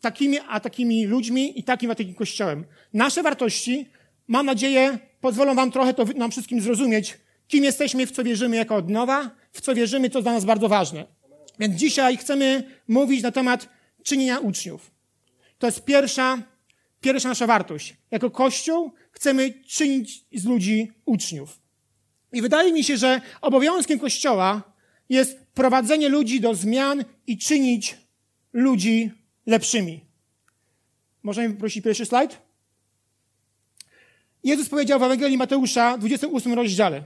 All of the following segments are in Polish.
takimi a takimi ludźmi i takim a takim kościołem. Nasze wartości, mam nadzieję, pozwolą wam trochę to nam wszystkim zrozumieć, kim jesteśmy, w co wierzymy jako odnowa, w co wierzymy, co dla nas bardzo ważne. Więc dzisiaj chcemy mówić na temat czynienia uczniów. To jest pierwsza, pierwsza nasza wartość. Jako Kościół chcemy czynić z ludzi uczniów. I wydaje mi się, że obowiązkiem Kościoła jest prowadzenie ludzi do zmian i czynić ludzi lepszymi. Możemy prosić pierwszy slajd? Jezus powiedział w Ewangelii Mateusza, 28 rozdziale,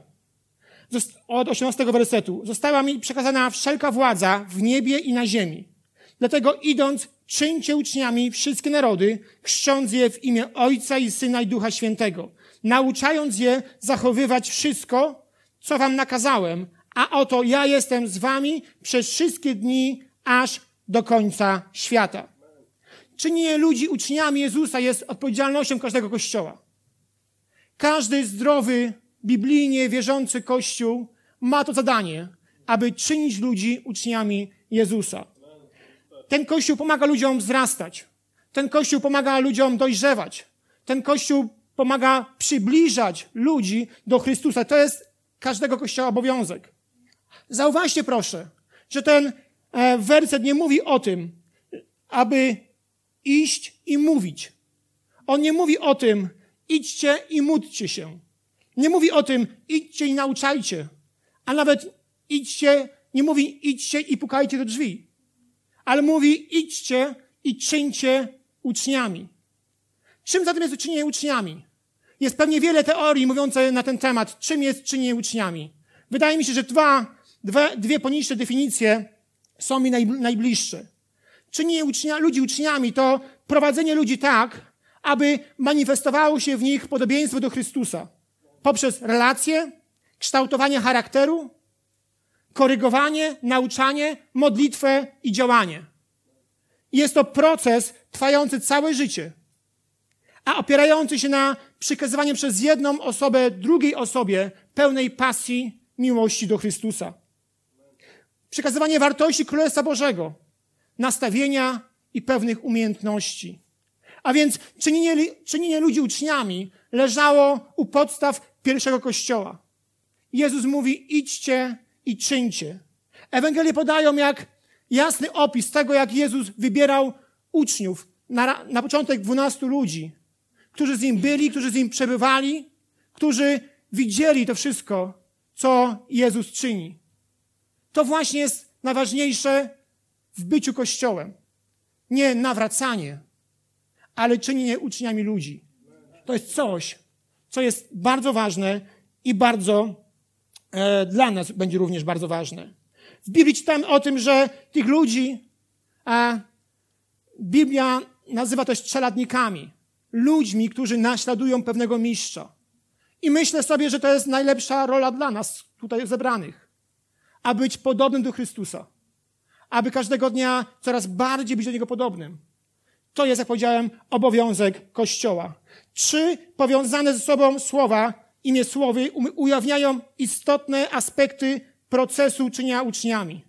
od 18 wersetu. Została mi przekazana wszelka władza w niebie i na ziemi. Dlatego idąc, czyńcie uczniami wszystkie narody, chrzcząc je w imię Ojca i Syna i Ducha Świętego, nauczając je zachowywać wszystko, co wam nakazałem, a oto ja jestem z wami przez wszystkie dni, aż do końca świata. Czynienie ludzi uczniami Jezusa jest odpowiedzialnością każdego kościoła. Każdy zdrowy, biblijnie wierzący kościół ma to zadanie, aby czynić ludzi uczniami Jezusa. Ten kościół pomaga ludziom wzrastać. Ten kościół pomaga ludziom dojrzewać. Ten kościół pomaga przybliżać ludzi do Chrystusa. To jest każdego kościoła obowiązek. Zauważcie proszę, że ten e, werset nie mówi o tym, aby iść i mówić. On nie mówi o tym, idźcie i módlcie się. Nie mówi o tym, idźcie i nauczajcie. A nawet idźcie, nie mówi idźcie i pukajcie do drzwi. Ale mówi idźcie i czyńcie uczniami. Czym zatem jest uczynienie uczniami? Jest pewnie wiele teorii mówiących na ten temat, czym jest czynienie uczniami. Wydaje mi się, że dwa, dwie, dwie poniższe definicje są mi naj, najbliższe. Czynienie ucznia, ludzi uczniami to prowadzenie ludzi tak, aby manifestowało się w nich podobieństwo do Chrystusa poprzez relacje, kształtowanie charakteru, korygowanie, nauczanie, modlitwę i działanie. Jest to proces trwający całe życie, a opierający się na przekazywaniu przez jedną osobę drugiej osobie pełnej pasji, miłości do Chrystusa. Przekazywanie wartości Królestwa Bożego, nastawienia i pewnych umiejętności. A więc czynienie, czynienie ludzi uczniami leżało u podstaw pierwszego kościoła. Jezus mówi: idźcie i czyńcie. Ewangelie podają jak jasny opis tego, jak Jezus wybierał uczniów. Na, na początek dwunastu ludzi, którzy z nim byli, którzy z nim przebywali, którzy widzieli to wszystko, co Jezus czyni. To właśnie jest najważniejsze w byciu Kościołem. Nie nawracanie, ale czynienie uczniami ludzi. To jest coś, co jest bardzo ważne i bardzo e, dla nas będzie również bardzo ważne. W Biblii czytamy o tym, że tych ludzi a Biblia nazywa też czeladnikami. Ludźmi, którzy naśladują pewnego mistrza. I myślę sobie, że to jest najlepsza rola dla nas tutaj zebranych. A być podobnym do Chrystusa. Aby każdego dnia coraz bardziej być do Niego podobnym. To jest, jak powiedziałem, obowiązek Kościoła. Trzy powiązane ze sobą słowa, imię słowy, ujawniają istotne aspekty procesu czynienia uczniami.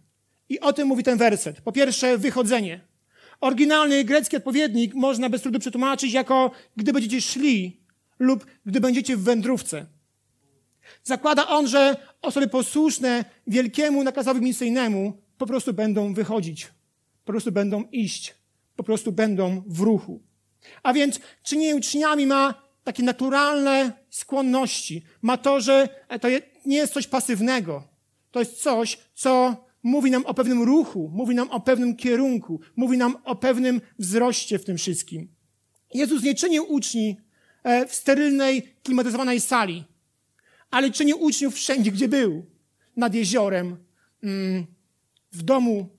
I o tym mówi ten werset. Po pierwsze, wychodzenie. Oryginalny grecki odpowiednik można bez trudu przetłumaczyć jako gdy będziecie szli lub gdy będziecie w wędrówce. Zakłada on, że osoby posłuszne wielkiemu nakazowi misyjnemu po prostu będą wychodzić, po prostu będą iść, po prostu będą w ruchu. A więc czynienie uczniami ma takie naturalne skłonności. Ma to, że to nie jest coś pasywnego. To jest coś, co mówi nam o pewnym ruchu, mówi nam o pewnym kierunku, mówi nam o pewnym wzroście w tym wszystkim. Jezus nie czynił uczni e, w sterylnej, klimatyzowanej sali, ale czynił uczniów wszędzie, gdzie był. Nad jeziorem, mm, w domu,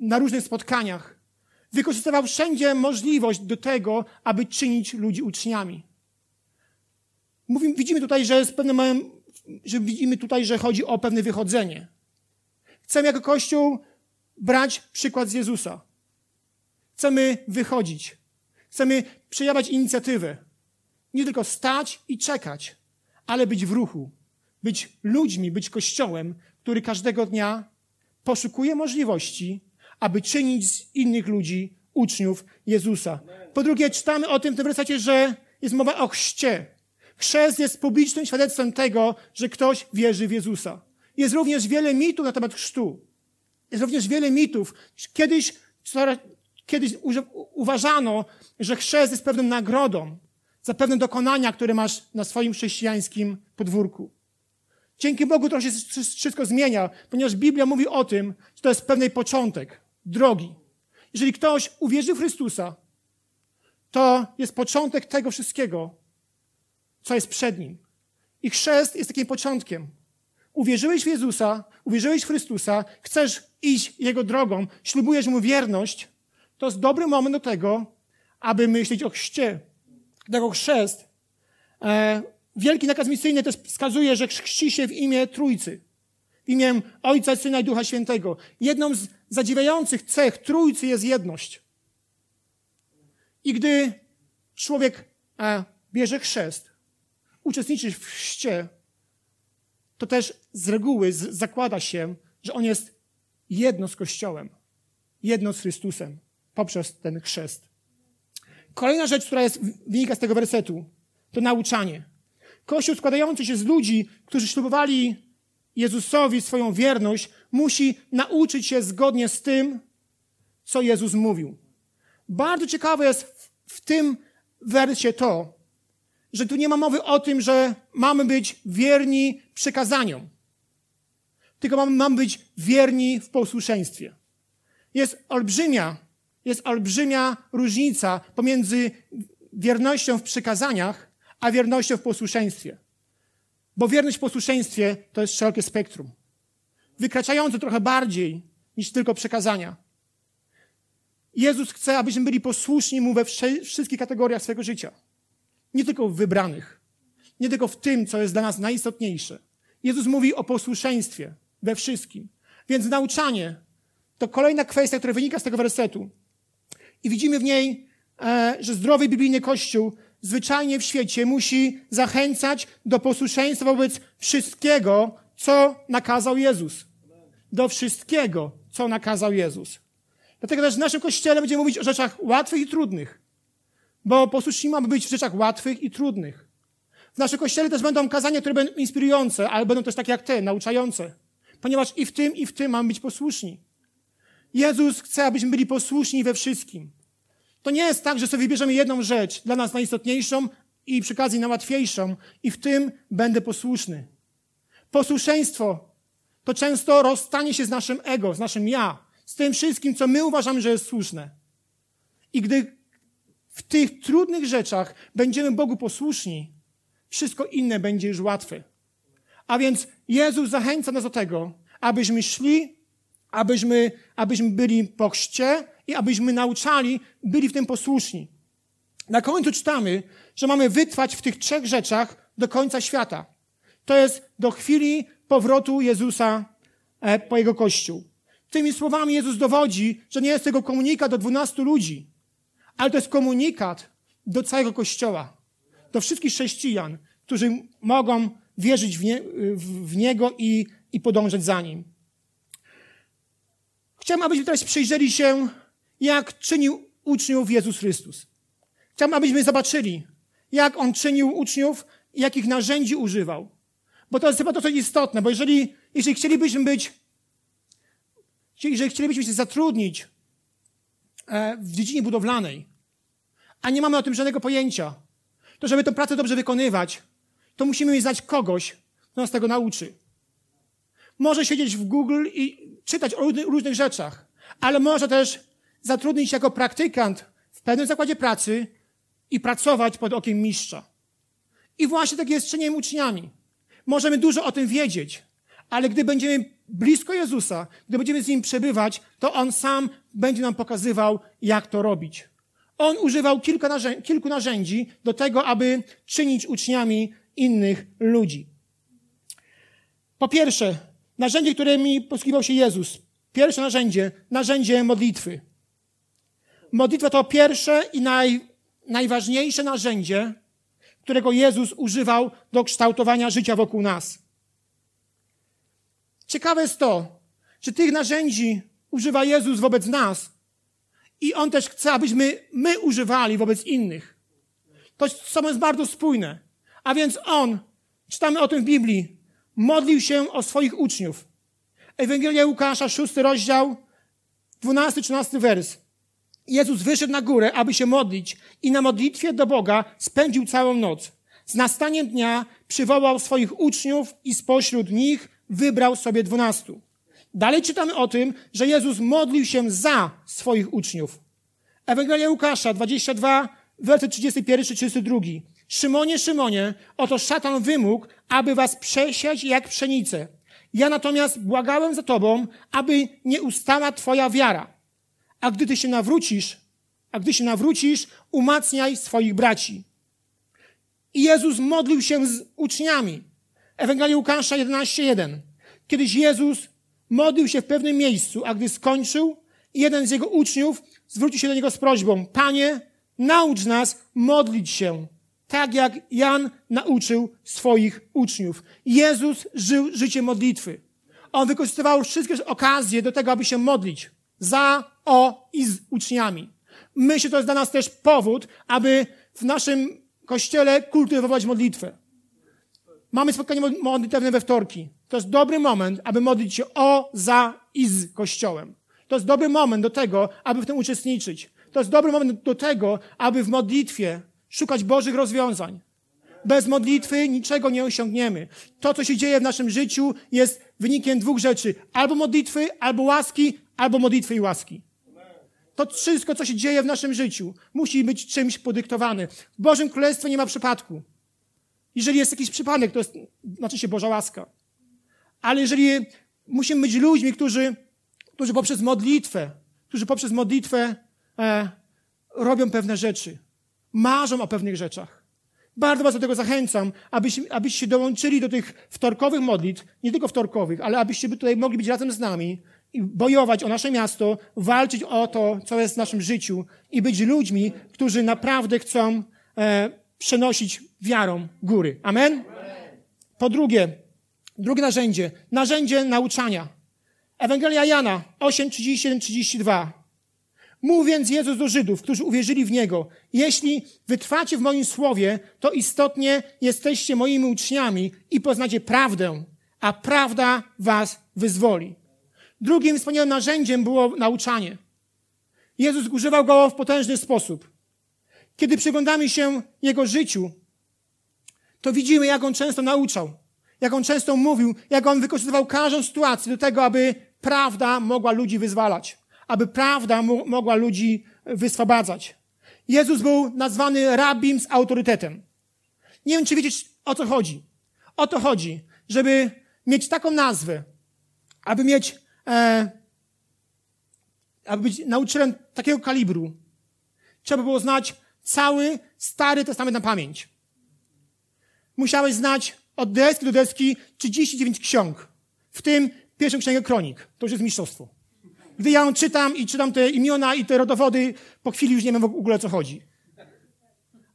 na różnych spotkaniach. Wykorzystywał wszędzie możliwość do tego, aby czynić ludzi uczniami. Mówimy, widzimy tutaj, że z pewnym, że widzimy tutaj, że chodzi o pewne wychodzenie. Chcemy jako Kościół brać przykład z Jezusa. Chcemy wychodzić. Chcemy przejawiać inicjatywę. Nie tylko stać i czekać, ale być w ruchu. Być ludźmi, być Kościołem, który każdego dnia poszukuje możliwości, aby czynić z innych ludzi uczniów Jezusa. Po drugie, czytamy o tym w tym wersecie, że jest mowa o chrzcie. Chrzest jest publicznym świadectwem tego, że ktoś wierzy w Jezusa. Jest również wiele mitów na temat chrztu. Jest również wiele mitów. Kiedyś, kiedyś uważano, że chrzest jest pewną nagrodą za pewne dokonania, które masz na swoim chrześcijańskim podwórku. Dzięki Bogu to się wszystko zmienia, ponieważ Biblia mówi o tym, że to jest pewnej początek drogi. Jeżeli ktoś uwierzy w Chrystusa, to jest początek tego wszystkiego, co jest przed nim. I chrzest jest takim początkiem. Uwierzyłeś w Jezusa, uwierzyłeś w Chrystusa, chcesz iść Jego drogą, ślubujesz Mu wierność, to jest dobry moment do tego, aby myśleć o chrzcie. Tego chrzest. E, wielki nakaz misyjny też wskazuje, że chrzci się w imię Trójcy. W imię Ojca, Syna i Ducha Świętego. Jedną z zadziwiających cech Trójcy jest jedność. I gdy człowiek e, bierze chrzest, uczestniczy w chrzcie, to też z reguły z, zakłada się, że on jest jedno z Kościołem, jedno z Chrystusem poprzez ten chrzest. Kolejna rzecz, która jest, wynika z tego wersetu, to nauczanie. Kościół składający się z ludzi, którzy ślubowali Jezusowi swoją wierność, musi nauczyć się zgodnie z tym, co Jezus mówił. Bardzo ciekawe jest w, tym wersie to, że tu nie ma mowy o tym, że mamy być wierni przekazaniom, tylko mamy, mamy być wierni w posłuszeństwie. Jest olbrzymia, jest olbrzymia różnica pomiędzy wiernością w przekazaniach, a wiernością w posłuszeństwie. Bo wierność w posłuszeństwie to jest szerokie spektrum. Wykraczające trochę bardziej niż tylko przekazania. Jezus chce, abyśmy byli posłuszni Mu we wszystkich kategoriach swojego życia. Nie tylko w wybranych. Nie tylko w tym, co jest dla nas najistotniejsze. Jezus mówi o posłuszeństwie we wszystkim. Więc nauczanie to kolejna kwestia, która wynika z tego wersetu. I widzimy w niej, e, że zdrowy biblijny Kościół zwyczajnie w świecie musi zachęcać do posłuszeństwa wobec wszystkiego, co nakazał Jezus. Do wszystkiego, co nakazał Jezus. Dlatego też w naszym kościele będziemy mówić o rzeczach łatwych i trudnych. Bo posłuszni mamy być w rzeczach łatwych i trudnych. W naszym kościele też będą kazania, które będą inspirujące, ale będą też takie jak te, nauczające. Ponieważ i w tym, i w tym mamy być posłuszni. Jezus chce, abyśmy byli posłuszni we wszystkim. To nie jest tak, że sobie wybierzemy jedną rzecz, dla nas najistotniejszą i przy okazji najłatwiejszą, i w tym będę posłuszny. Posłuszeństwo to często rozstanie się z naszym ego, z naszym ja, z tym wszystkim, co my uważamy, że jest słuszne. I gdy w tych trudnych rzeczach będziemy Bogu posłuszni, wszystko inne będzie już łatwe. A więc Jezus zachęca nas do tego, abyśmy szli, abyśmy, abyśmy byli po chrzcie i abyśmy nauczali, byli w tym posłuszni. Na końcu czytamy, że mamy wytrwać w tych trzech rzeczach do końca świata. To jest do chwili powrotu Jezusa e, po Jego Kościół. Tymi słowami Jezus dowodzi, że nie jest tego komunikat do dwunastu ludzi, ale to jest komunikat do całego Kościoła, do wszystkich chrześcijan, którzy mogą wierzyć w, nie, w Niego i, i podążać za Nim. Chciałbym, abyśmy teraz przyjrzeli się, jak czynił uczniów Jezus Chrystus. Chciałbym, abyśmy zobaczyli, jak On czynił uczniów i jakich narzędzi używał. Bo to jest chyba to, co istotne, bo jeżeli, jeżeli chcielibyśmy być, jeżeli chcielibyśmy się zatrudnić e, w dziedzinie budowlanej, a nie mamy o tym żadnego pojęcia, to żeby tę pracę dobrze wykonywać, to musimy znać kogoś, kto nas tego nauczy. Może siedzieć w Google i czytać o różnych rzeczach, ale może też zatrudnić się jako praktykant w pewnym zakładzie pracy i pracować pod okiem mistrza. I właśnie tak jest z czyniem uczniami. Możemy dużo o tym wiedzieć, ale gdy będziemy blisko Jezusa, gdy będziemy z Nim przebywać, to On sam będzie nam pokazywał, jak to robić. On używał kilku narzędzi, kilku narzędzi do tego, aby czynić uczniami innych ludzi. Po pierwsze, narzędzie, którymi posługiwał się Jezus. Pierwsze narzędzie, narzędzie modlitwy. Modlitwa to pierwsze i naj, najważniejsze narzędzie, którego Jezus używał do kształtowania życia wokół nas. Ciekawe jest to, że tych narzędzi używa Jezus wobec nas i On też chce, abyśmy my używali wobec innych. To samo jest bardzo spójne. A więc On, czytamy o tym w Biblii, modlił się o swoich uczniów. Ewangelia Łukasza, szósty rozdział, dwunasty, trzynasty wers. Jezus wyszedł na górę, aby się modlić i na modlitwie do Boga spędził całą noc. Z nastaniem dnia przywołał swoich uczniów i spośród nich wybrał sobie dwunastu. Dalej czytamy o tym, że Jezus modlił się za swoich uczniów. Ewangelia Łukasza 22, werset 31, 32. Szymonie, Szymonie, oto szatan wymógł, aby was przesiać jak pszenicę. Ja natomiast błagałem za tobą, aby nie ustała twoja wiara. A gdy ty się nawrócisz, a gdy się nawrócisz, umacniaj swoich braci. I Jezus modlił się z uczniami. Ewangelia Łukasza 11:1. Kiedyś Jezus modlił się w pewnym miejscu, a gdy skończył, jeden z jego uczniów zwrócił się do niego z prośbą: Panie, naucz nas modlić się, tak jak Jan nauczył swoich uczniów. Jezus żył życie modlitwy. On wykorzystywał wszystkie okazje do tego, aby się modlić za, o i z uczniami. Myślę, to jest dla nas też powód, aby w naszym kościele kultywować modlitwę. Mamy spotkanie modlitewne we wtorki. To jest dobry moment, aby modlić się o, za i z Kościołem. To jest dobry moment do tego, aby w tym uczestniczyć. To jest dobry moment do tego, aby w modlitwie szukać Bożych rozwiązań. Bez modlitwy niczego nie osiągniemy. To, co się dzieje w naszym życiu, jest wynikiem dwóch rzeczy. Albo modlitwy, albo łaski, albo modlitwy i łaski. To wszystko, co się dzieje w naszym życiu, musi być czymś podyktowane. W Bożym Królestwie nie ma przypadku. Jeżeli jest jakiś przypadek, to jest, znaczy się Boża łaska. Ale jeżeli musimy być ludźmi, którzy, którzy poprzez modlitwę, którzy poprzez modlitwę e, robią pewne rzeczy, marzą o pewnych rzeczach. Bardzo was do tego zachęcam, abyś, abyście dołączyli do tych wtorkowych modlitw, nie tylko wtorkowych, ale abyście tutaj mogli być razem z nami i bojować o nasze miasto, walczyć o to, co jest w naszym życiu i być ludźmi, którzy naprawdę chcą e, przenosić wiarą góry. Amen? Po drugie, drugie narzędzie, narzędzie nauczania. Ewangelia Jana 8, 31, 32. Mów więc Jezus do Żydów, którzy uwierzyli w Niego. Jeśli wytrwacie w moim słowie, to istotnie jesteście moimi uczniami i poznacie prawdę, a prawda was wyzwoli. Drugim wspaniałym narzędziem było nauczanie. Jezus używał go w potężny sposób. Kiedy przyglądamy się Jego życiu, to widzimy, jak On często nauczał, jak On często mówił, jak On wykorzystywał każdą sytuację do tego, aby prawda mogła ludzi wyzwalać, aby prawda mogła ludzi wyswobadzać. Jezus był nazwany rabim z autorytetem. Nie wiem, czy wiecie, o co chodzi. O to chodzi, żeby mieć taką nazwę, aby mieć, e, aby być nauczycielem takiego kalibru, trzeba było znać cały Stary Testament na pamięć. Musiałeś znać od deski do deski 39 ksiąg, w tym pierwszą księgę kronik. To już jest mistrzostwo. Gdy ja ją czytam i czytam te imiona i te rodowody, po chwili już nie wiem w ogóle o co chodzi.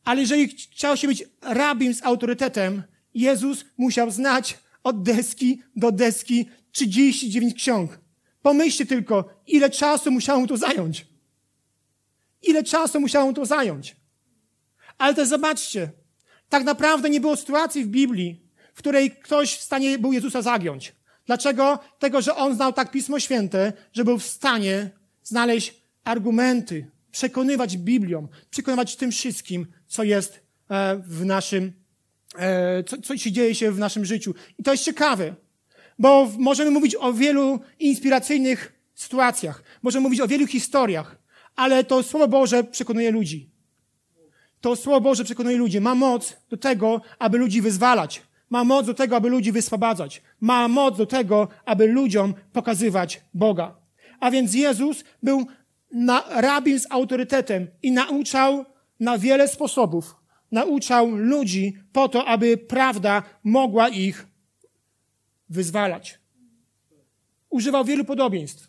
Ale jeżeli chciał się być rabim z autorytetem, Jezus musiał znać od deski do deski 39 ksiąg. Pomyślcie tylko, ile czasu musiało mu to zająć. Ile czasu musiało mu to zająć. Ale też zobaczcie, tak naprawdę nie było sytuacji w Biblii, w której ktoś w stanie był Jezusa zagiąć. Dlaczego? Tego, że on znał tak Pismo Święte, że był w stanie znaleźć argumenty, przekonywać Biblią, przekonywać tym wszystkim, co jest e, w naszym, e, co, co się dzieje się w naszym życiu. I to jest ciekawe, bo możemy mówić o wielu inspiracyjnych sytuacjach, możemy mówić o wielu historiach, ale to Słowo Boże przekonuje ludzi. To Słowo Boże przekonuje ludzi. Ma moc do tego, aby ludzi wyzwalać. Ma moc do tego, aby ludzi wyswobadzać. Ma moc do tego, aby ludziom pokazywać Boga. A więc Jezus był na, rabin z autorytetem i nauczał na wiele sposobów. Nauczał ludzi po to, aby prawda mogła ich wyzwalać. Używał wielu podobieństw.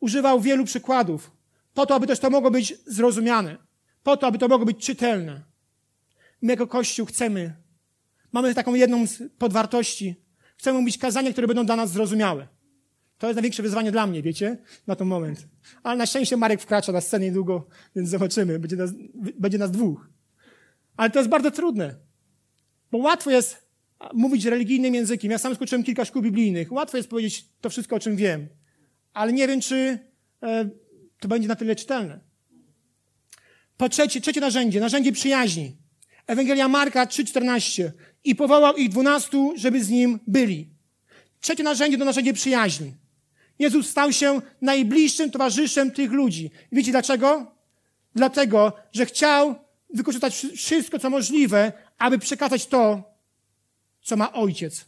Używał wielu przykładów po to, aby też to mogło być zrozumiane, po to, aby to mogło być czytelne. My jako Kościół chcemy, mamy taką jedną z podwartości, chcemy mówić kazania, które będą dla nas zrozumiałe. To jest największe wyzwanie dla mnie, wiecie, na ten moment. Ale na szczęście Marek wkracza na scenę niedługo, więc zobaczymy. Będzie nas, będzie nas dwóch. Ale to jest bardzo trudne. Bo łatwo jest mówić religijnym językiem. Ja sam skończyłem kilka szkół biblijnych. Łatwo jest powiedzieć to wszystko, o czym wiem. Ale nie wiem, czy e, to będzie na tyle czytelne. Po trzecie, trzecie narzędzie, narzędzie przyjaźni. Ewangelia Marka 3,14. I powołał ich dwunastu, żeby z nim byli. Trzecie narzędzie to narzędzie przyjaźni. Jezus stał się najbliższym towarzyszem tych ludzi. Wiecie dlaczego? Dlatego, że chciał wykorzystać wszystko, co możliwe, aby przekazać to, co ma ojciec.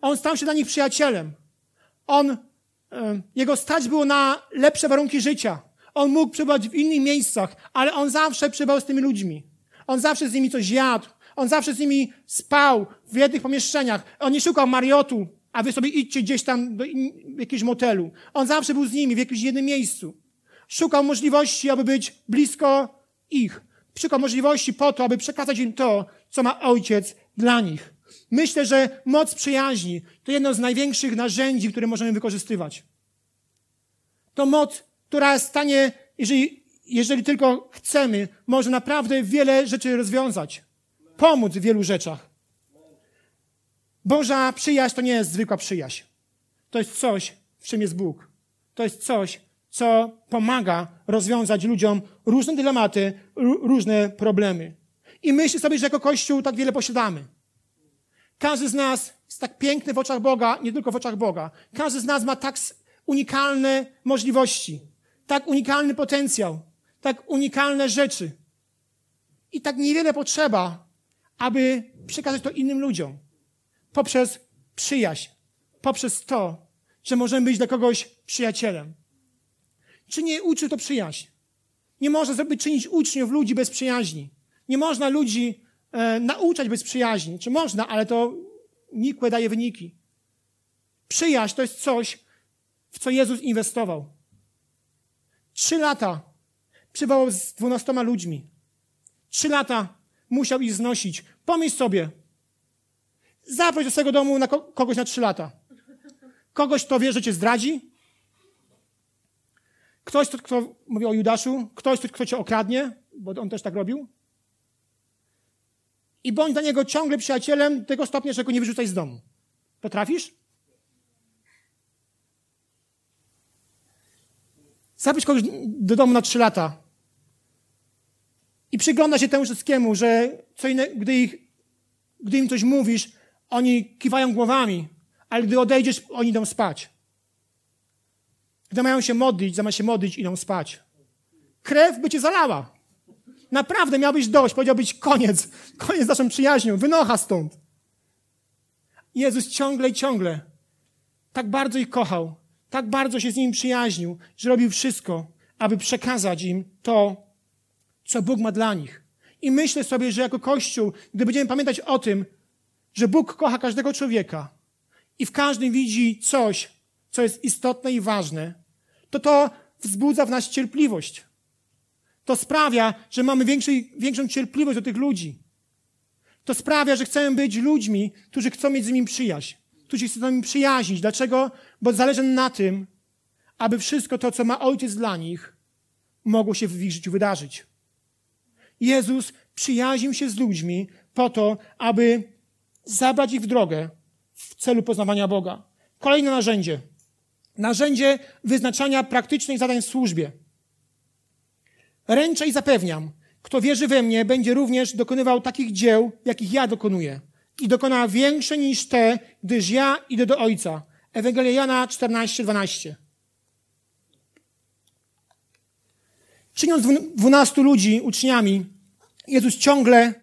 On stał się dla nich przyjacielem. On, jego stać było na lepsze warunki życia. On mógł przebywać w innych miejscach, ale on zawsze przebywał z tymi ludźmi. On zawsze z nimi coś jadł. On zawsze z nimi spał w jednych pomieszczeniach. On nie szukał Mariotu, a wy sobie idźcie gdzieś tam do jakiegoś motelu. On zawsze był z nimi w jakimś jednym miejscu. Szukał możliwości, aby być blisko ich. Szukał możliwości po to, aby przekazać im to, co ma ojciec dla nich. Myślę, że moc przyjaźni to jedno z największych narzędzi, które możemy wykorzystywać. To moc, która stanie, jeżeli, jeżeli tylko chcemy, może naprawdę wiele rzeczy rozwiązać. Pomóc w wielu rzeczach. Boża przyjaźń to nie jest zwykła przyjaźń. To jest coś, w czym jest Bóg. To jest coś, co pomaga rozwiązać ludziom różne dylematy, różne problemy. I myślę sobie, że jako Kościół tak wiele posiadamy. Każdy z nas jest tak piękny w oczach Boga, nie tylko w oczach Boga. Każdy z nas ma tak unikalne możliwości, tak unikalny potencjał, tak unikalne rzeczy. I tak niewiele potrzeba, aby przekazać to innym ludziom. Poprzez przyjaźń, poprzez to, że możemy być dla kogoś przyjacielem. Czy nie uczy to przyjaźń? Nie można zrobić, czynić uczniów ludzi bez przyjaźni. Nie można ludzi e, nauczać bez przyjaźni. Czy można, ale to nikłe daje wyniki. Przyjaźń to jest coś, w co Jezus inwestował. Trzy lata przywołał z dwunastoma ludźmi. Trzy lata musiał ich znosić. Pomyśl sobie, zaproś do swojego domu na kogoś na trzy lata. Kogoś, kto wie, że cię zdradzi. Ktoś, kto, kto mówi o Judaszu. Ktoś, kto cię okradnie, bo on też tak robił. I bądź dla niego ciągle przyjacielem tego stopnia, że go nie wyrzucaj z domu. Potrafisz? Zaproś kogoś do domu na trzy lata i przygląda się temu wszystkiemu, że co inne, gdy, ich, gdy im coś mówisz, oni kiwają głowami, ale gdy odejdziesz, oni idą spać. Gdy mają się modlić, zamiast się modlić, idą spać. Krew by cię zalała. Naprawdę miałbyś dość, powiedziałbyś koniec, koniec z naszą przyjaźnią, wynocha stąd. Jezus ciągle i ciągle tak bardzo ich kochał, tak bardzo się z nimi przyjaźnił, że robił wszystko, aby przekazać im to, co Bóg ma dla nich. I myślę sobie, że jako Kościół, gdy będziemy pamiętać o tym, że Bóg kocha każdego człowieka i w każdym widzi coś, co jest istotne i ważne, to to wzbudza w nas cierpliwość. To sprawia, że mamy większej, większą cierpliwość do tych ludzi. To sprawia, że chcemy być ludźmi, którzy chcą mieć z nimi przyjaźń, którzy chcą z nimi przyjaźnić. Dlaczego? Bo zależy na tym, aby wszystko to, co ma Ojciec dla nich, mogło się w ich życiu wydarzyć. Jezus przyjaźnił się z ludźmi po to, aby zabrać ich w drogę w celu poznawania Boga. Kolejne narzędzie. Narzędzie wyznaczania praktycznych zadań w służbie. Ręczę i zapewniam, kto wierzy we mnie, będzie również dokonywał takich dzieł, jakich ja dokonuję. I dokona większe niż te, gdyż ja idę do Ojca. Ewangelia Jana 14, 12. Czyniąc dwunastu ludzi uczniami, Jezus ciągle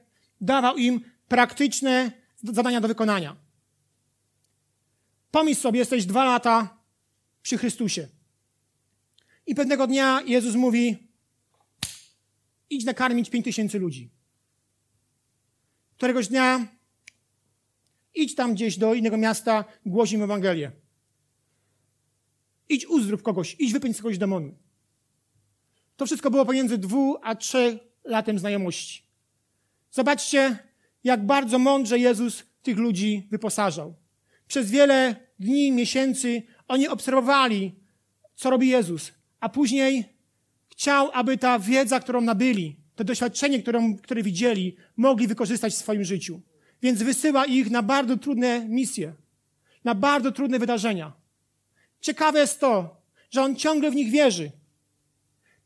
dawał im praktyczne zadania do wykonania. Pomyśl sobie, jesteś dwa lata przy Chrystusie. I pewnego dnia Jezus mówi, idź nakarmić pięć tysięcy ludzi. Któregoś dnia idź tam gdzieś do innego miasta, głoś im Ewangelię. Idź uzdrów kogoś, idź wypędź kogoś demonu. To wszystko było pomiędzy dwu a trzech latem znajomości. Zobaczcie, jak bardzo mądrze Jezus tych ludzi wyposażał. Przez wiele dni, miesięcy Oni obserwowali, co robi Jezus, a później chciał, aby ta wiedza, którą nabyli, to doświadczenie, które widzieli, mogli wykorzystać w swoim życiu. Więc wysyła ich na bardzo trudne misje, na bardzo trudne wydarzenia. Ciekawe jest to, że on ciągle w nich wierzy.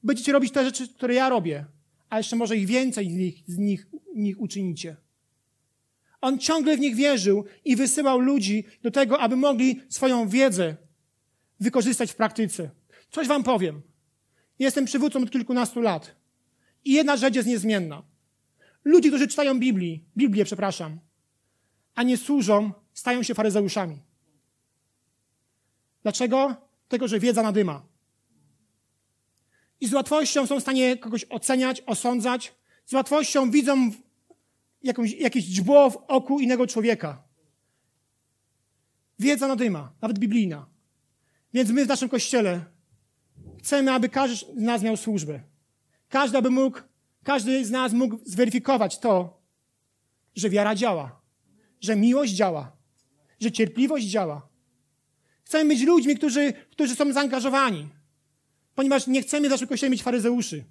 Będziecie robić te rzeczy, które ja robię, a jeszcze może ich więcej z nich, z nich, nich uczynicie. On ciągle w nich wierzył i wysyłał ludzi do tego, aby mogli swoją wiedzę wykorzystać w praktyce. Coś wam powiem. Jestem przywódcą od kilkunastu lat. I jedna rzecz jest niezmienna. Ludzie, którzy czytają Biblii, Biblię, przepraszam, a nie służą, stają się faryzeuszami. Dlaczego? Tego, że wiedza nadyma. I z łatwością są w stanie kogoś oceniać, osądzać. Z łatwością widzą jakąś, jakieś dźbło w oku innego człowieka. Wiedza nadyma, nawet biblijna. Więc my w naszym kościele chcemy, aby każdy z nas miał służbę. Każdy, aby mógł, każdy z nas mógł zweryfikować to, że wiara działa, że miłość działa, że cierpliwość działa. Chcemy być ludźmi, którzy, którzy są zaangażowani, ponieważ nie chcemy w naszym kościele mieć faryzeuszy.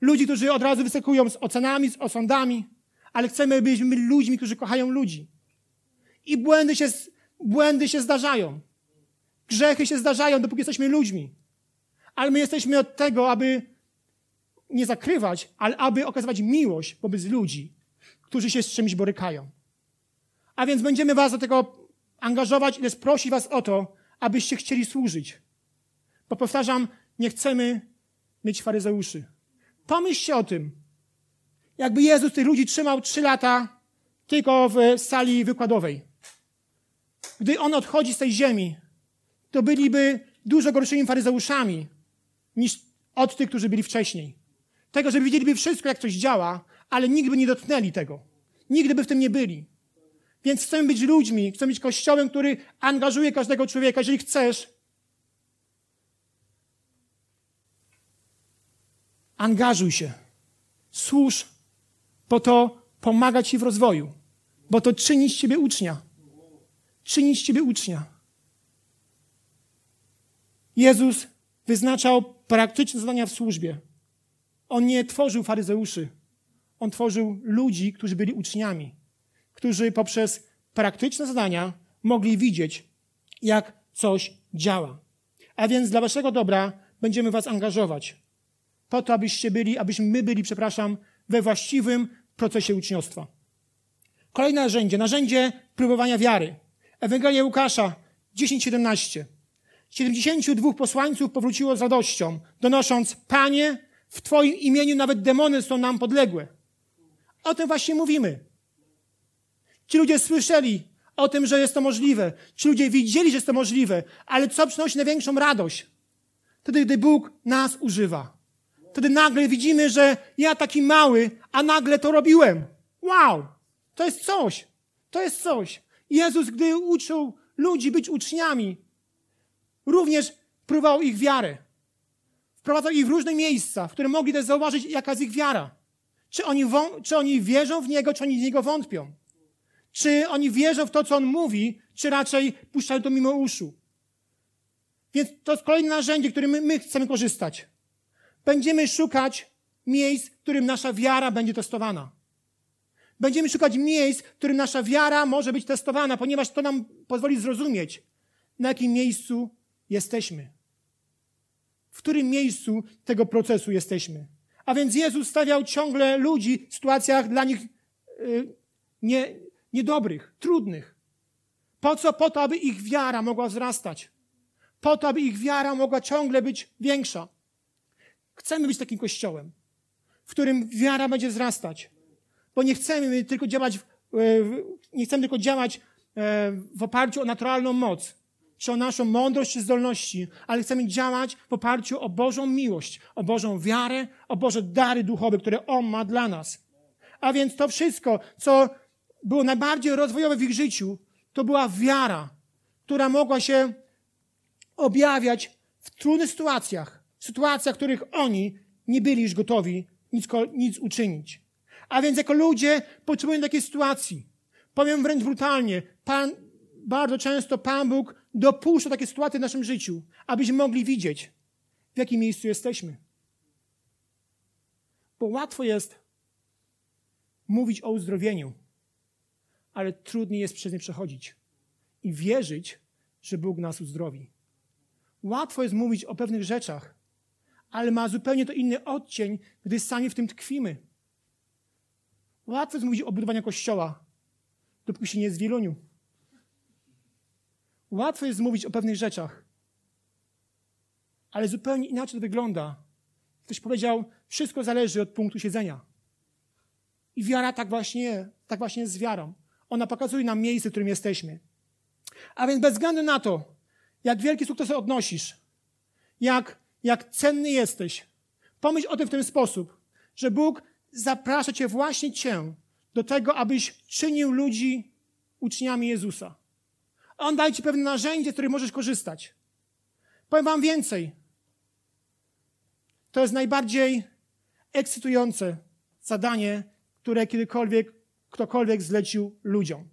Ludzi, którzy od razu wyskakują z ocenami, z osądami, ale chcemy być ludźmi, którzy kochają ludzi. I błędy się, błędy się zdarzają. Grzechy się zdarzają, dopóki jesteśmy ludźmi. Ale my jesteśmy od tego, aby nie zakrywać, ale aby okazywać miłość wobec ludzi, którzy się z czymś borykają. A więc będziemy was do tego angażować i prosić was o to, abyście chcieli służyć. Bo powtarzam, nie chcemy mieć faryzeuszy. Pomyślcie o tym. Jakby Jezus tych ludzi trzymał trzy lata tylko w sali wykładowej. Gdy On odchodzi z tej ziemi, to byliby dużo gorszymi faryzeuszami niż od tych, którzy byli wcześniej. Tego, że widzieliby wszystko, jak coś działa, ale nigdy by nie dotknęli tego. Nigdy by w tym nie byli. Więc chcemy być ludźmi, chcemy być kościołem, który angażuje każdego człowieka. Jeżeli chcesz, angażuj się. Służ, bo to pomaga ci w rozwoju. Bo to czyni z ciebie ucznia. Czyni z ciebie ucznia. Jezus wyznaczał praktyczne zadania w służbie. On nie tworzył faryzeuszy. On tworzył ludzi, którzy byli uczniami, którzy poprzez praktyczne zadania mogli widzieć, jak coś działa. A więc dla waszego dobra będziemy was angażować. Po to, abyście byli, abyśmy my byli, przepraszam, we właściwym procesie uczniostwa. Kolejne narzędzie, narzędzie próbowania wiary. Ewangelia Łukasza 10:17. 72 posłańców powróciło z radością, donosząc: Panie, w Twoim imieniu nawet demony są nam podległe. O tym właśnie mówimy. Ci ludzie słyszeli o tym, że jest to możliwe. Ci ludzie widzieli, że jest to możliwe. Ale co przynosi największą radość? Wtedy, gdy Bóg nas używa. Wtedy nagle widzimy, że ja taki mały, a nagle to robiłem. Wow! To jest coś. To jest coś. Jezus, gdy uczył ludzi być uczniami, również próbował ich wiarę. Wprowadzał ich w różne miejsca, w które mogli też zauważyć, jaka jest ich wiara. Czy oni, czy oni wierzą w Niego, czy oni w Niego wątpią. Czy oni wierzą w to, co On mówi, czy raczej puszczają to mimo uszu. Więc to jest kolejne narzędzie, którym my, my chcemy korzystać. Będziemy szukać miejsc, w którym nasza wiara będzie testowana. Będziemy szukać miejsc, w którym nasza wiara może być testowana, ponieważ to nam pozwoli zrozumieć, na jakim miejscu jesteśmy. W którym miejscu tego procesu jesteśmy. A więc Jezus stawiał ciągle ludzi w sytuacjach dla nich yy, nie, niedobrych, trudnych. Po co? Po to, aby ich wiara mogła wzrastać. Po to, aby ich wiara mogła ciągle być większa. Chcemy być takim kościołem, w którym wiara będzie wzrastać. Bo nie chcemy tylko działać, nie chcemy tylko działać e, w oparciu o naturalną moc, czy o naszą mądrość, czy zdolności, ale chcemy działać w oparciu o Bożą miłość, o Bożą wiarę, o Boże dary duchowe, które On ma dla nas. A więc to wszystko, co było najbardziej rozwojowe w ich życiu, to była wiara, która mogła się objawiać w trudnych sytuacjach, sytuacjach, w których oni nie byli już gotowi nic, nic uczynić. A więc jako ludzie potrzebują takiej sytuacji. Powiem wręcz brutalnie, Pan, bardzo często Pan Bóg dopuszcza takie sytuacje w naszym życiu, abyśmy mogli widzieć, w jakim miejscu jesteśmy. Bo łatwo jest mówić o uzdrowieniu, ale trudniej jest przez nie przechodzić i wierzyć, że Bóg nas uzdrowi. Łatwo jest mówić o pewnych rzeczach, ale ma zupełnie to inny odcień, gdy sami w tym tkwimy. Łatwo jest mówić o budowaniu kościoła, dopóki się nie jest w Wieluniu. Łatwo jest mówić o pewnych rzeczach, ale zupełnie inaczej to wygląda. Ktoś powiedział, wszystko zależy od punktu siedzenia. I wiara tak właśnie, tak właśnie jest z wiarą. Ona pokazuje nam miejsce, w którym jesteśmy. A więc bez względu na to, jak wielki sukces odnosisz, jak, jak cenny jesteś, pomyśl o tym w ten sposób, że Bóg zaprasza Cię właśnie Cię do tego, abyś czynił ludzi uczniami Jezusa. On daje Ci pewne narzędzie, z których możesz korzystać. Powiem Wam więcej. To jest najbardziej ekscytujące zadanie, które kiedykolwiek ktokolwiek zlecił ludziom.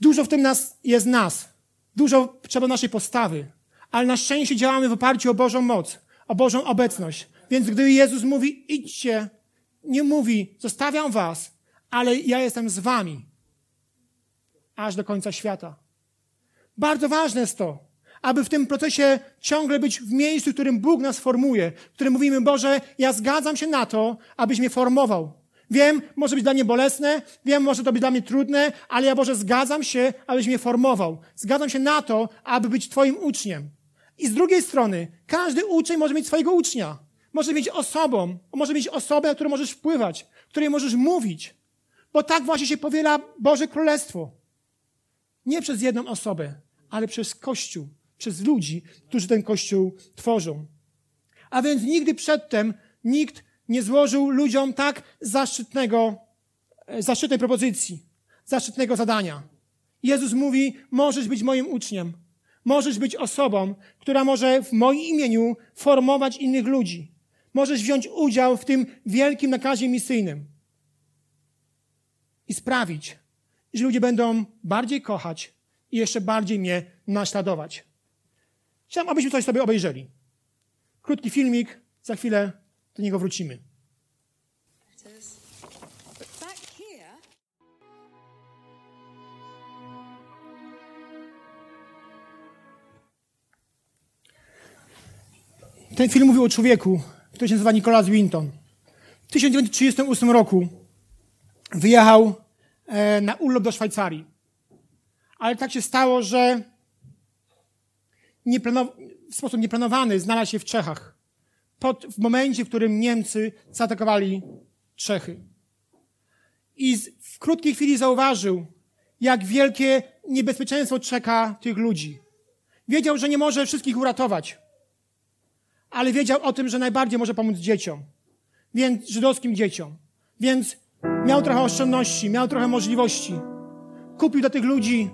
Dużo w tym nas jest nas. Dużo trzeba naszej postawy. Ale na szczęście działamy w oparciu o Bożą moc, o Bożą obecność. Więc gdy Jezus mówi, idźcie, nie mówi, zostawiam was, ale ja jestem z wami. Aż do końca świata. Bardzo ważne jest to, aby w tym procesie ciągle być w miejscu, w którym Bóg nas formuje, w którym mówimy, Boże, ja zgadzam się na to, abyś mnie formował. Wiem, może być dla mnie bolesne, wiem, może to być dla mnie trudne, ale ja Boże zgadzam się, abyś mnie formował. Zgadzam się na to, aby być Twoim uczniem. I z drugiej strony, każdy uczeń może mieć swojego ucznia. Może mieć osobą, może mieć osobę, na którą możesz wpływać, której możesz mówić. Bo tak właśnie się powiela Boże Królestwo. Nie przez jedną osobę, ale przez Kościół, przez ludzi, którzy ten Kościół tworzą. A więc nigdy przedtem nikt nie złożył ludziom tak zaszczytnego, e, zaszczytnej propozycji, zaszczytnego zadania. Jezus mówi, możesz być moim uczniem. Możesz być osobą, która może w moim imieniu formować innych ludzi. Możesz wziąć udział w tym wielkim nakazie misyjnym i sprawić, że ludzie będą bardziej kochać i jeszcze bardziej mnie naśladować. Chciałem, abyśmy coś sobie obejrzeli. Krótki filmik, za chwilę do niego wrócimy. Ten film mówił o człowieku, który się nazywa Nicholas Winton. W 1938 roku wyjechał e, na urlop do Szwajcarii. Ale tak się stało, że w sposób nieplanowany znalazł się w Czechach pod, w momencie, w którym Niemcy zaatakowali Czechy. I z, w krótkiej chwili zauważył, jak wielkie niebezpieczeństwo czeka tych ludzi. Wiedział, że nie może wszystkich uratować, ale wiedział o tym, że najbardziej może pomóc dzieciom, więc żydowskim dzieciom. Więc miał trochę oszczędności, miał trochę możliwości. Kupił dla tych ludzi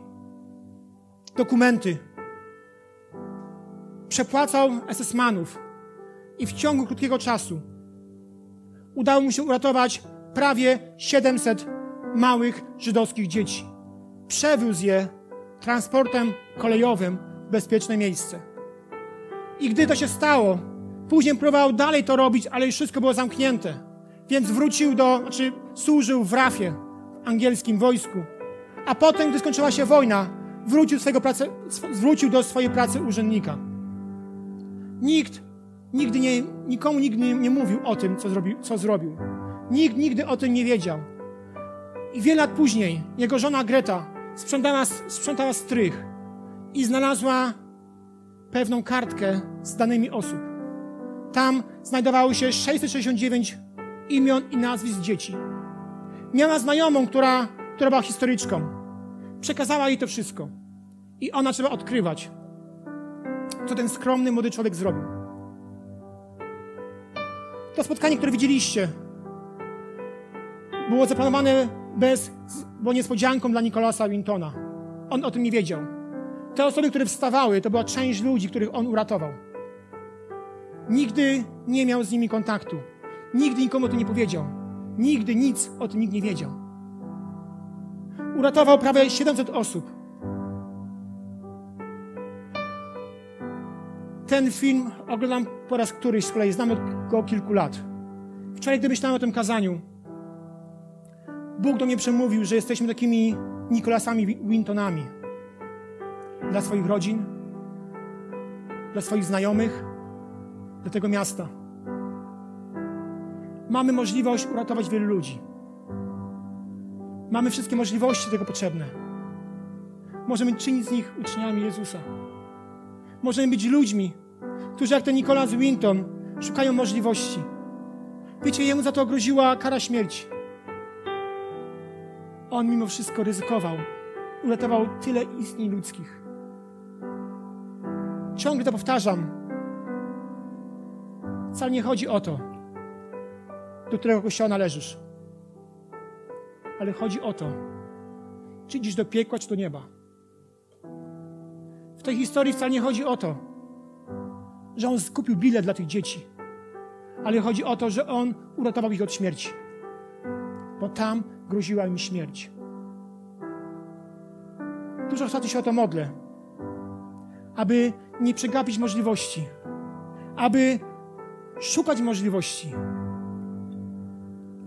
dokumenty. Przepłacał SS-manów i w ciągu krótkiego czasu udało mu się uratować prawie 700 małych żydowskich dzieci. Przewiózł je transportem kolejowym w bezpieczne miejsce. I gdy to się stało, później próbował dalej to robić, ale już wszystko było zamknięte. Więc wrócił do, znaczy służył w RAFie, w angielskim wojsku. A potem, gdy skończyła się wojna, wrócił, swojego pracy, wrócił do swojej pracy urzędnika. Nikt nigdy nie, nikomu nigdy nie, nie mówił o tym, co, zrobi, co zrobił. Nikt nigdy o tym nie wiedział. I wiele lat później jego żona Greta sprzątała, sprzątała strych i znalazła pewną kartkę z danymi osób. Tam znajdowało się 669 imion i nazwisk dzieci. Miała znajomą, która, która była historyczką. Przekazała jej to wszystko. I ona trzeba odkrywać, co ten skromny młody człowiek zrobił. To spotkanie, które widzieliście, było zaplanowane bez, było niespodzianką dla Nikolasa Wintona. On o tym nie wiedział. Te osoby, które wstawały, to była część ludzi, których on uratował. Nigdy nie miał z nimi kontaktu. Nigdy nikomu o tym nie powiedział. Nigdy nic o tym nikt nie wiedział. Uratował prawie 700 osób. Ten film oglądam po raz któryś z kolei, znam go kilku lat. Wczoraj, gdy myślałem o tym kazaniu, Bóg do mnie przemówił, że jesteśmy takimi Nikolasami Wintonami dla swoich rodzin, dla swoich znajomych, dla tego miasta. Mamy możliwość uratować wielu ludzi. Mamy wszystkie możliwości tego potrzebne. Możemy czynić z nich uczniami Jezusa. Możemy być ludźmi, którzy jak ten Nicholas Winton szukają możliwości. Wiecie, jemu za to groziła kara śmierci. On mimo wszystko ryzykował. Uratował tyle istnień ludzkich. Ciągle to powtarzam. Wcale nie chodzi o to, do którego kościoła należysz. Ale chodzi o to, czy idziesz do piekła, czy do nieba. Tej historii wcale nie chodzi o to, że on skupił bilet dla tych dzieci, ale chodzi o to, że on uratował ich od śmierci, bo tam groziła im śmierć. Dużo ostatnio się o to modlę, aby nie przegapić możliwości, aby szukać możliwości,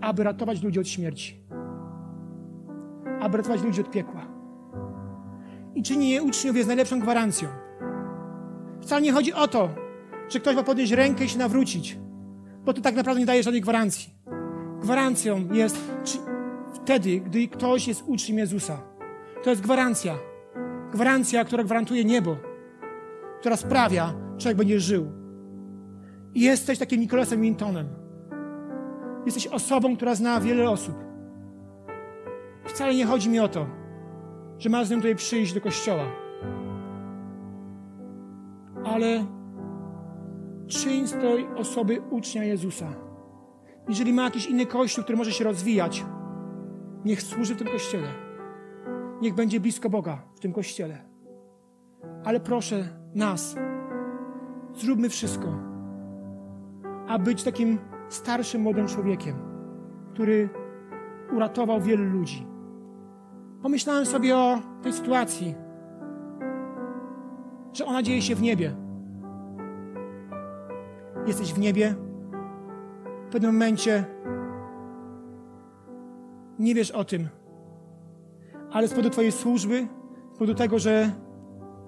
aby ratować ludzi od śmierci, aby ratować ludzi od piekła. I czynienie uczniów jest najlepszą gwarancją. Wcale nie chodzi o to, że ktoś ma podnieść rękę i się nawrócić, bo to tak naprawdę nie daje żadnej gwarancji. Gwarancją jest wtedy, gdy ktoś jest uczniem Jezusa. To jest gwarancja. Gwarancja, która gwarantuje niebo, która sprawia, że człowiek będzie żył. I jesteś takim Nikolasem Wintonem. Jesteś osobą, która zna wiele osób. Wcale nie chodzi mi o to, że masz z nim tutaj przyjść do kościoła. Ale czyń z tej osoby ucznia Jezusa. Jeżeli ma jakiś inny kościół, który może się rozwijać, niech służy w tym kościele. Niech będzie blisko Boga w tym kościele. Ale proszę nas, zróbmy wszystko, aby być takim starszym, młodym człowiekiem, który uratował wielu ludzi. Pomyślałem sobie o tej sytuacji, że ona dzieje się w niebie. Jesteś w niebie, w pewnym momencie nie wiesz o tym, ale z powodu Twojej służby, z powodu tego, że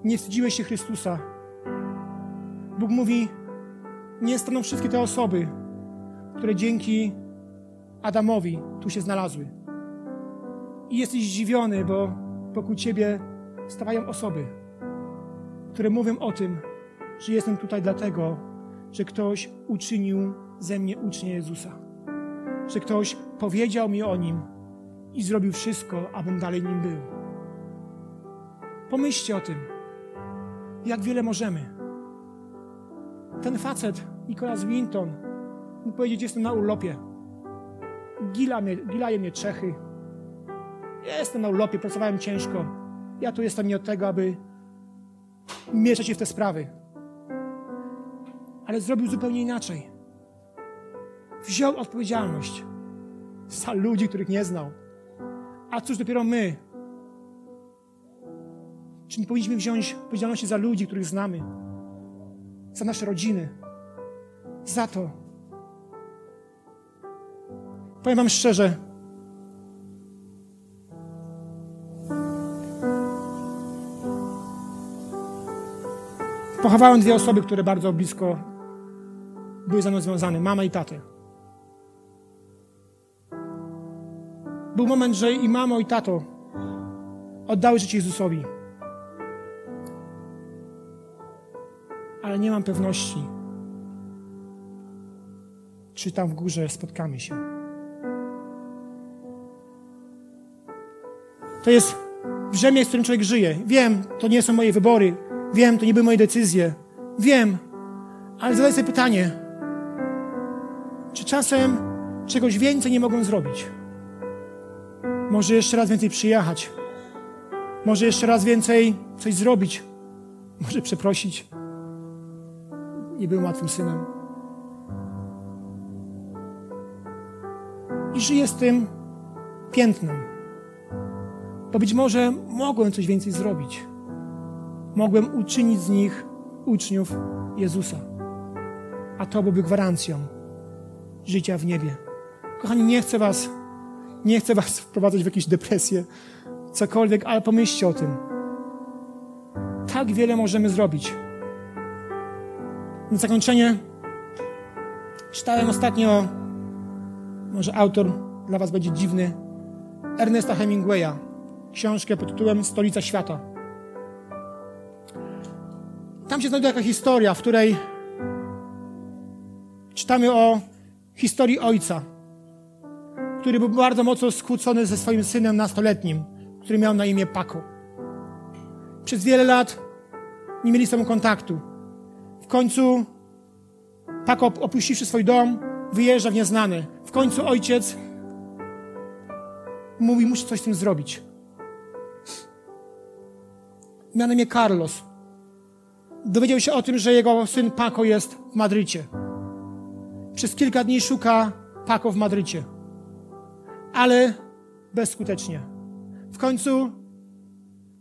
nie wstydziłeś się Chrystusa, Bóg mówi: Nie staną wszystkie te osoby, które dzięki Adamowi tu się znalazły. I jesteś zdziwiony, bo wokół Ciebie stawają osoby, które mówią o tym, że jestem tutaj dlatego, że ktoś uczynił ze mnie ucznia Jezusa. Że ktoś powiedział mi o nim i zrobił wszystko, abym dalej nim był. Pomyślcie o tym, jak wiele możemy. Ten facet, Nicholas Winton, mógł powiedzieć, jestem na urlopie. Gila mnie, gilaje mnie Czechy. Jestem na urlopie, pracowałem ciężko. Ja tu jestem nie od tego, aby mieszać się w te sprawy. Ale zrobił zupełnie inaczej. Wziął odpowiedzialność za ludzi, których nie znał. A cóż dopiero my? Czy nie powinniśmy wziąć odpowiedzialności za ludzi, których znamy? Za nasze rodziny? Za to. Powiem Wam szczerze, Pochowałem dwie osoby, które bardzo blisko były ze mną związane, mama i tatę. Był moment, że i mamo, i tato oddały życie Jezusowi. Ale nie mam pewności, czy tam w górze spotkamy się. To jest brzemię, z którym człowiek żyje. Wiem, to nie są moje wybory. Wiem, to nie były moje decyzje. Wiem, ale zadaj sobie pytanie, czy czasem czegoś więcej nie mogą zrobić? Może jeszcze raz więcej przyjechać. Może jeszcze raz więcej coś zrobić. Może przeprosić. Nie byłem łatwym synem. I żyję z tym piętnem. Bo być może mogłem coś więcej zrobić. Mogłem uczynić z nich uczniów Jezusa. A to byłby gwarancją życia w niebie. Kochani, nie chcę was, nie chcę was wprowadzać w jakieś depresje, cokolwiek, ale pomyślcie o tym. Tak wiele możemy zrobić. Na zakończenie czytałem ostatnio, może autor dla was będzie dziwny, Ernesta Hemingwaya, książkę pod tytułem Stolica Świata. Tam się znajduje taka historia, w której czytamy o historii ojca, który był bardzo mocno skłócony ze swoim synem nastoletnim, który miał na imię Paco. Przez wiele lat nie mieli sobą kontaktu. W końcu Paco, opuściwszy swój dom, wyjeżdża w nieznany. W końcu ojciec mówi, muszę coś z tym zrobić. Imię Carlos. Dowiedział się o tym, że jego syn Paco jest w Madrycie. Przez kilka dni szuka Paco w Madrycie. Ale bezskutecznie. W końcu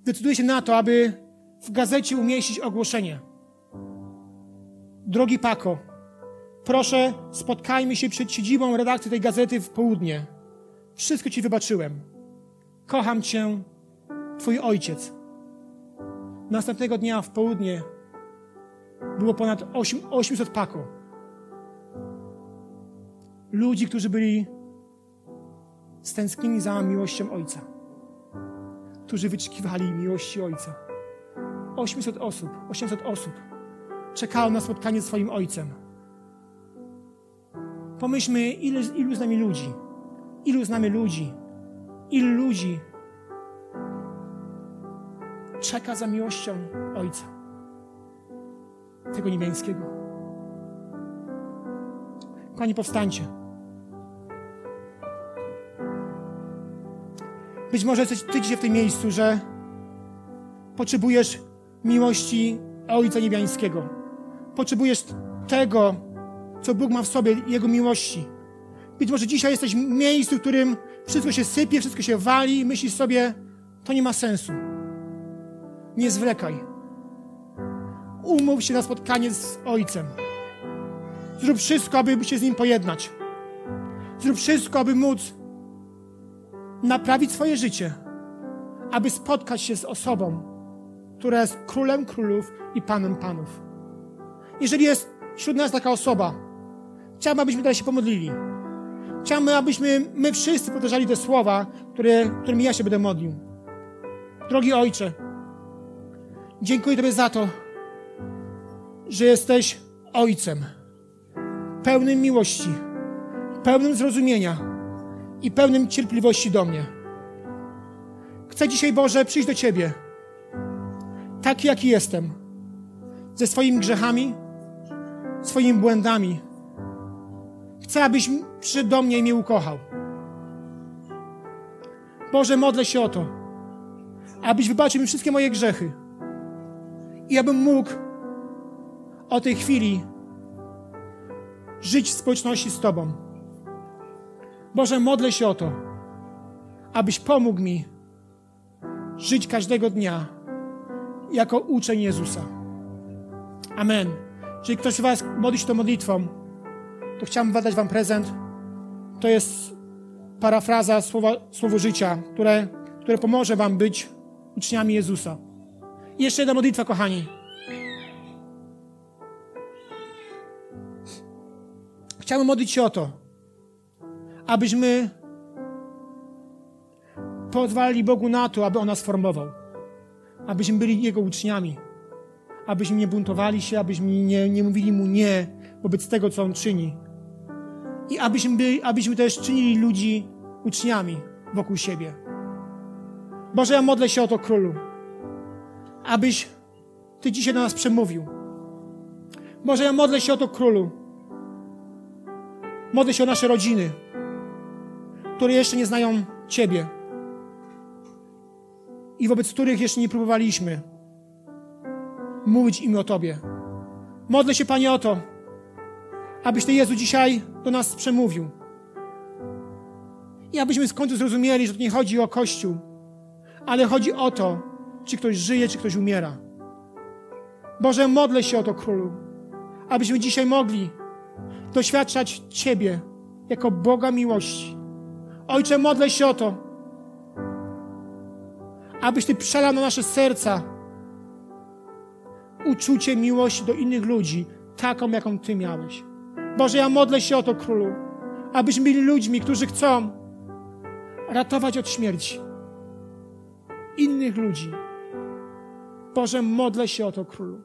decyduje się na to, aby w gazecie umieścić ogłoszenie. Drogi Paco, proszę, spotkajmy się przed siedzibą redakcji tej gazety w południe. Wszystko ci wybaczyłem. Kocham cię, twój ojciec. Następnego dnia w południe było ponad 8, 800 Paco. Ludzi, którzy byli stęsknieni za miłością Ojca. Którzy wyczekiwali miłości Ojca. 800 osób, 800 osób czekało na spotkanie z swoim Ojcem. Pomyślmy, ilu, ilu z nami ludzi, ilu z nami ludzi, ilu ludzi czeka za miłością Ojca, tego niebiańskiego. Kochani, powstańcie. Być może jesteś ty dzisiaj w tym miejscu, że potrzebujesz miłości Ojca Niebiańskiego. Potrzebujesz tego, co Bóg ma w sobie, Jego miłości. Być może dzisiaj jesteś w miejscu, w którym wszystko się sypie, wszystko się wali i myślisz sobie, to nie ma sensu. Nie zwlekaj. Umów się na spotkanie z Ojcem. Zrób wszystko, aby się z Nim pojednać. Zrób wszystko, aby móc naprawić swoje życie, aby spotkać się z osobą, która jest królem królów i panem panów. Jeżeli jest wśród nas taka osoba, chciałbym, abyśmy tutaj się pomodlili. Chciałbym, abyśmy my wszyscy powtarzali te słowa, które, którymi ja się będę modlił. Drogi Ojcze, dziękuję Tobie za to, że jesteś Ojcem, pełnym miłości, pełnym zrozumienia i pełnym cierpliwości do mnie. Chcę dzisiaj, Boże, przyjść do Ciebie, taki jaki jestem, ze swoimi grzechami, swoimi błędami. Chcę, abyś przyszedł do mnie i mnie ukochał. Boże, modlę się o to, abyś wybaczył mi wszystkie moje grzechy i abym mógł o tej chwili żyć w społeczności z Tobą. Boże, modlę się o to, abyś pomógł mi żyć każdego dnia jako uczeń Jezusa. Amen. Jeżeli ktoś z Was modli się tą modlitwą, to chciałbym dać Wam prezent. To jest parafraza słowa, słowo życia, które, które pomoże Wam być uczniami Jezusa. I jeszcze jedna modlitwa, kochani. Chciałbym modlić się o to, abyśmy pozwalali Bogu na to, aby On nas formował. Abyśmy byli Jego uczniami. Abyśmy nie buntowali się, abyśmy nie, nie mówili Mu nie wobec tego, co On czyni. I abyśmy, byli, abyśmy też czynili ludzi uczniami wokół siebie. Boże, ja modlę się o to, Królu. Abyś Ty dzisiaj do nas przemówił. Boże, ja modlę się o to, Królu. Modlę się o nasze rodziny, które jeszcze nie znają Ciebie i wobec których jeszcze nie próbowaliśmy mówić im o Tobie. Modlę się, Panie, o to, abyś Ty, Jezu, dzisiaj do nas przemówił. I abyśmy w końcu zrozumieli, że to nie chodzi o Kościół, ale chodzi o to, czy ktoś żyje, czy ktoś umiera. Boże, modlę się o to, Królu, abyśmy dzisiaj mogli doświadczać Ciebie jako Boga miłości. Ojcze, modlę się o to, abyś Ty przelał na nasze serca uczucie miłości do innych ludzi, taką, jaką Ty miałeś. Boże, ja modlę się o to, Królu, abyśmy byli ludźmi, którzy chcą ratować od śmierci innych ludzi. Boże, modlę się o to, Królu,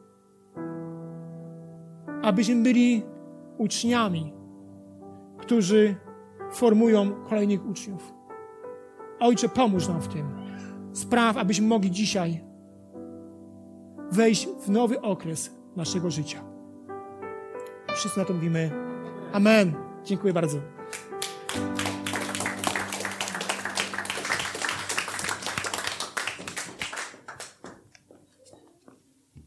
abyśmy byli uczniami, którzy formują kolejnych uczniów. Ojcze, pomóż nam w tym. Spraw, abyśmy mogli dzisiaj wejść w nowy okres naszego życia. Wszyscy na to mówimy Amen. Dziękuję bardzo.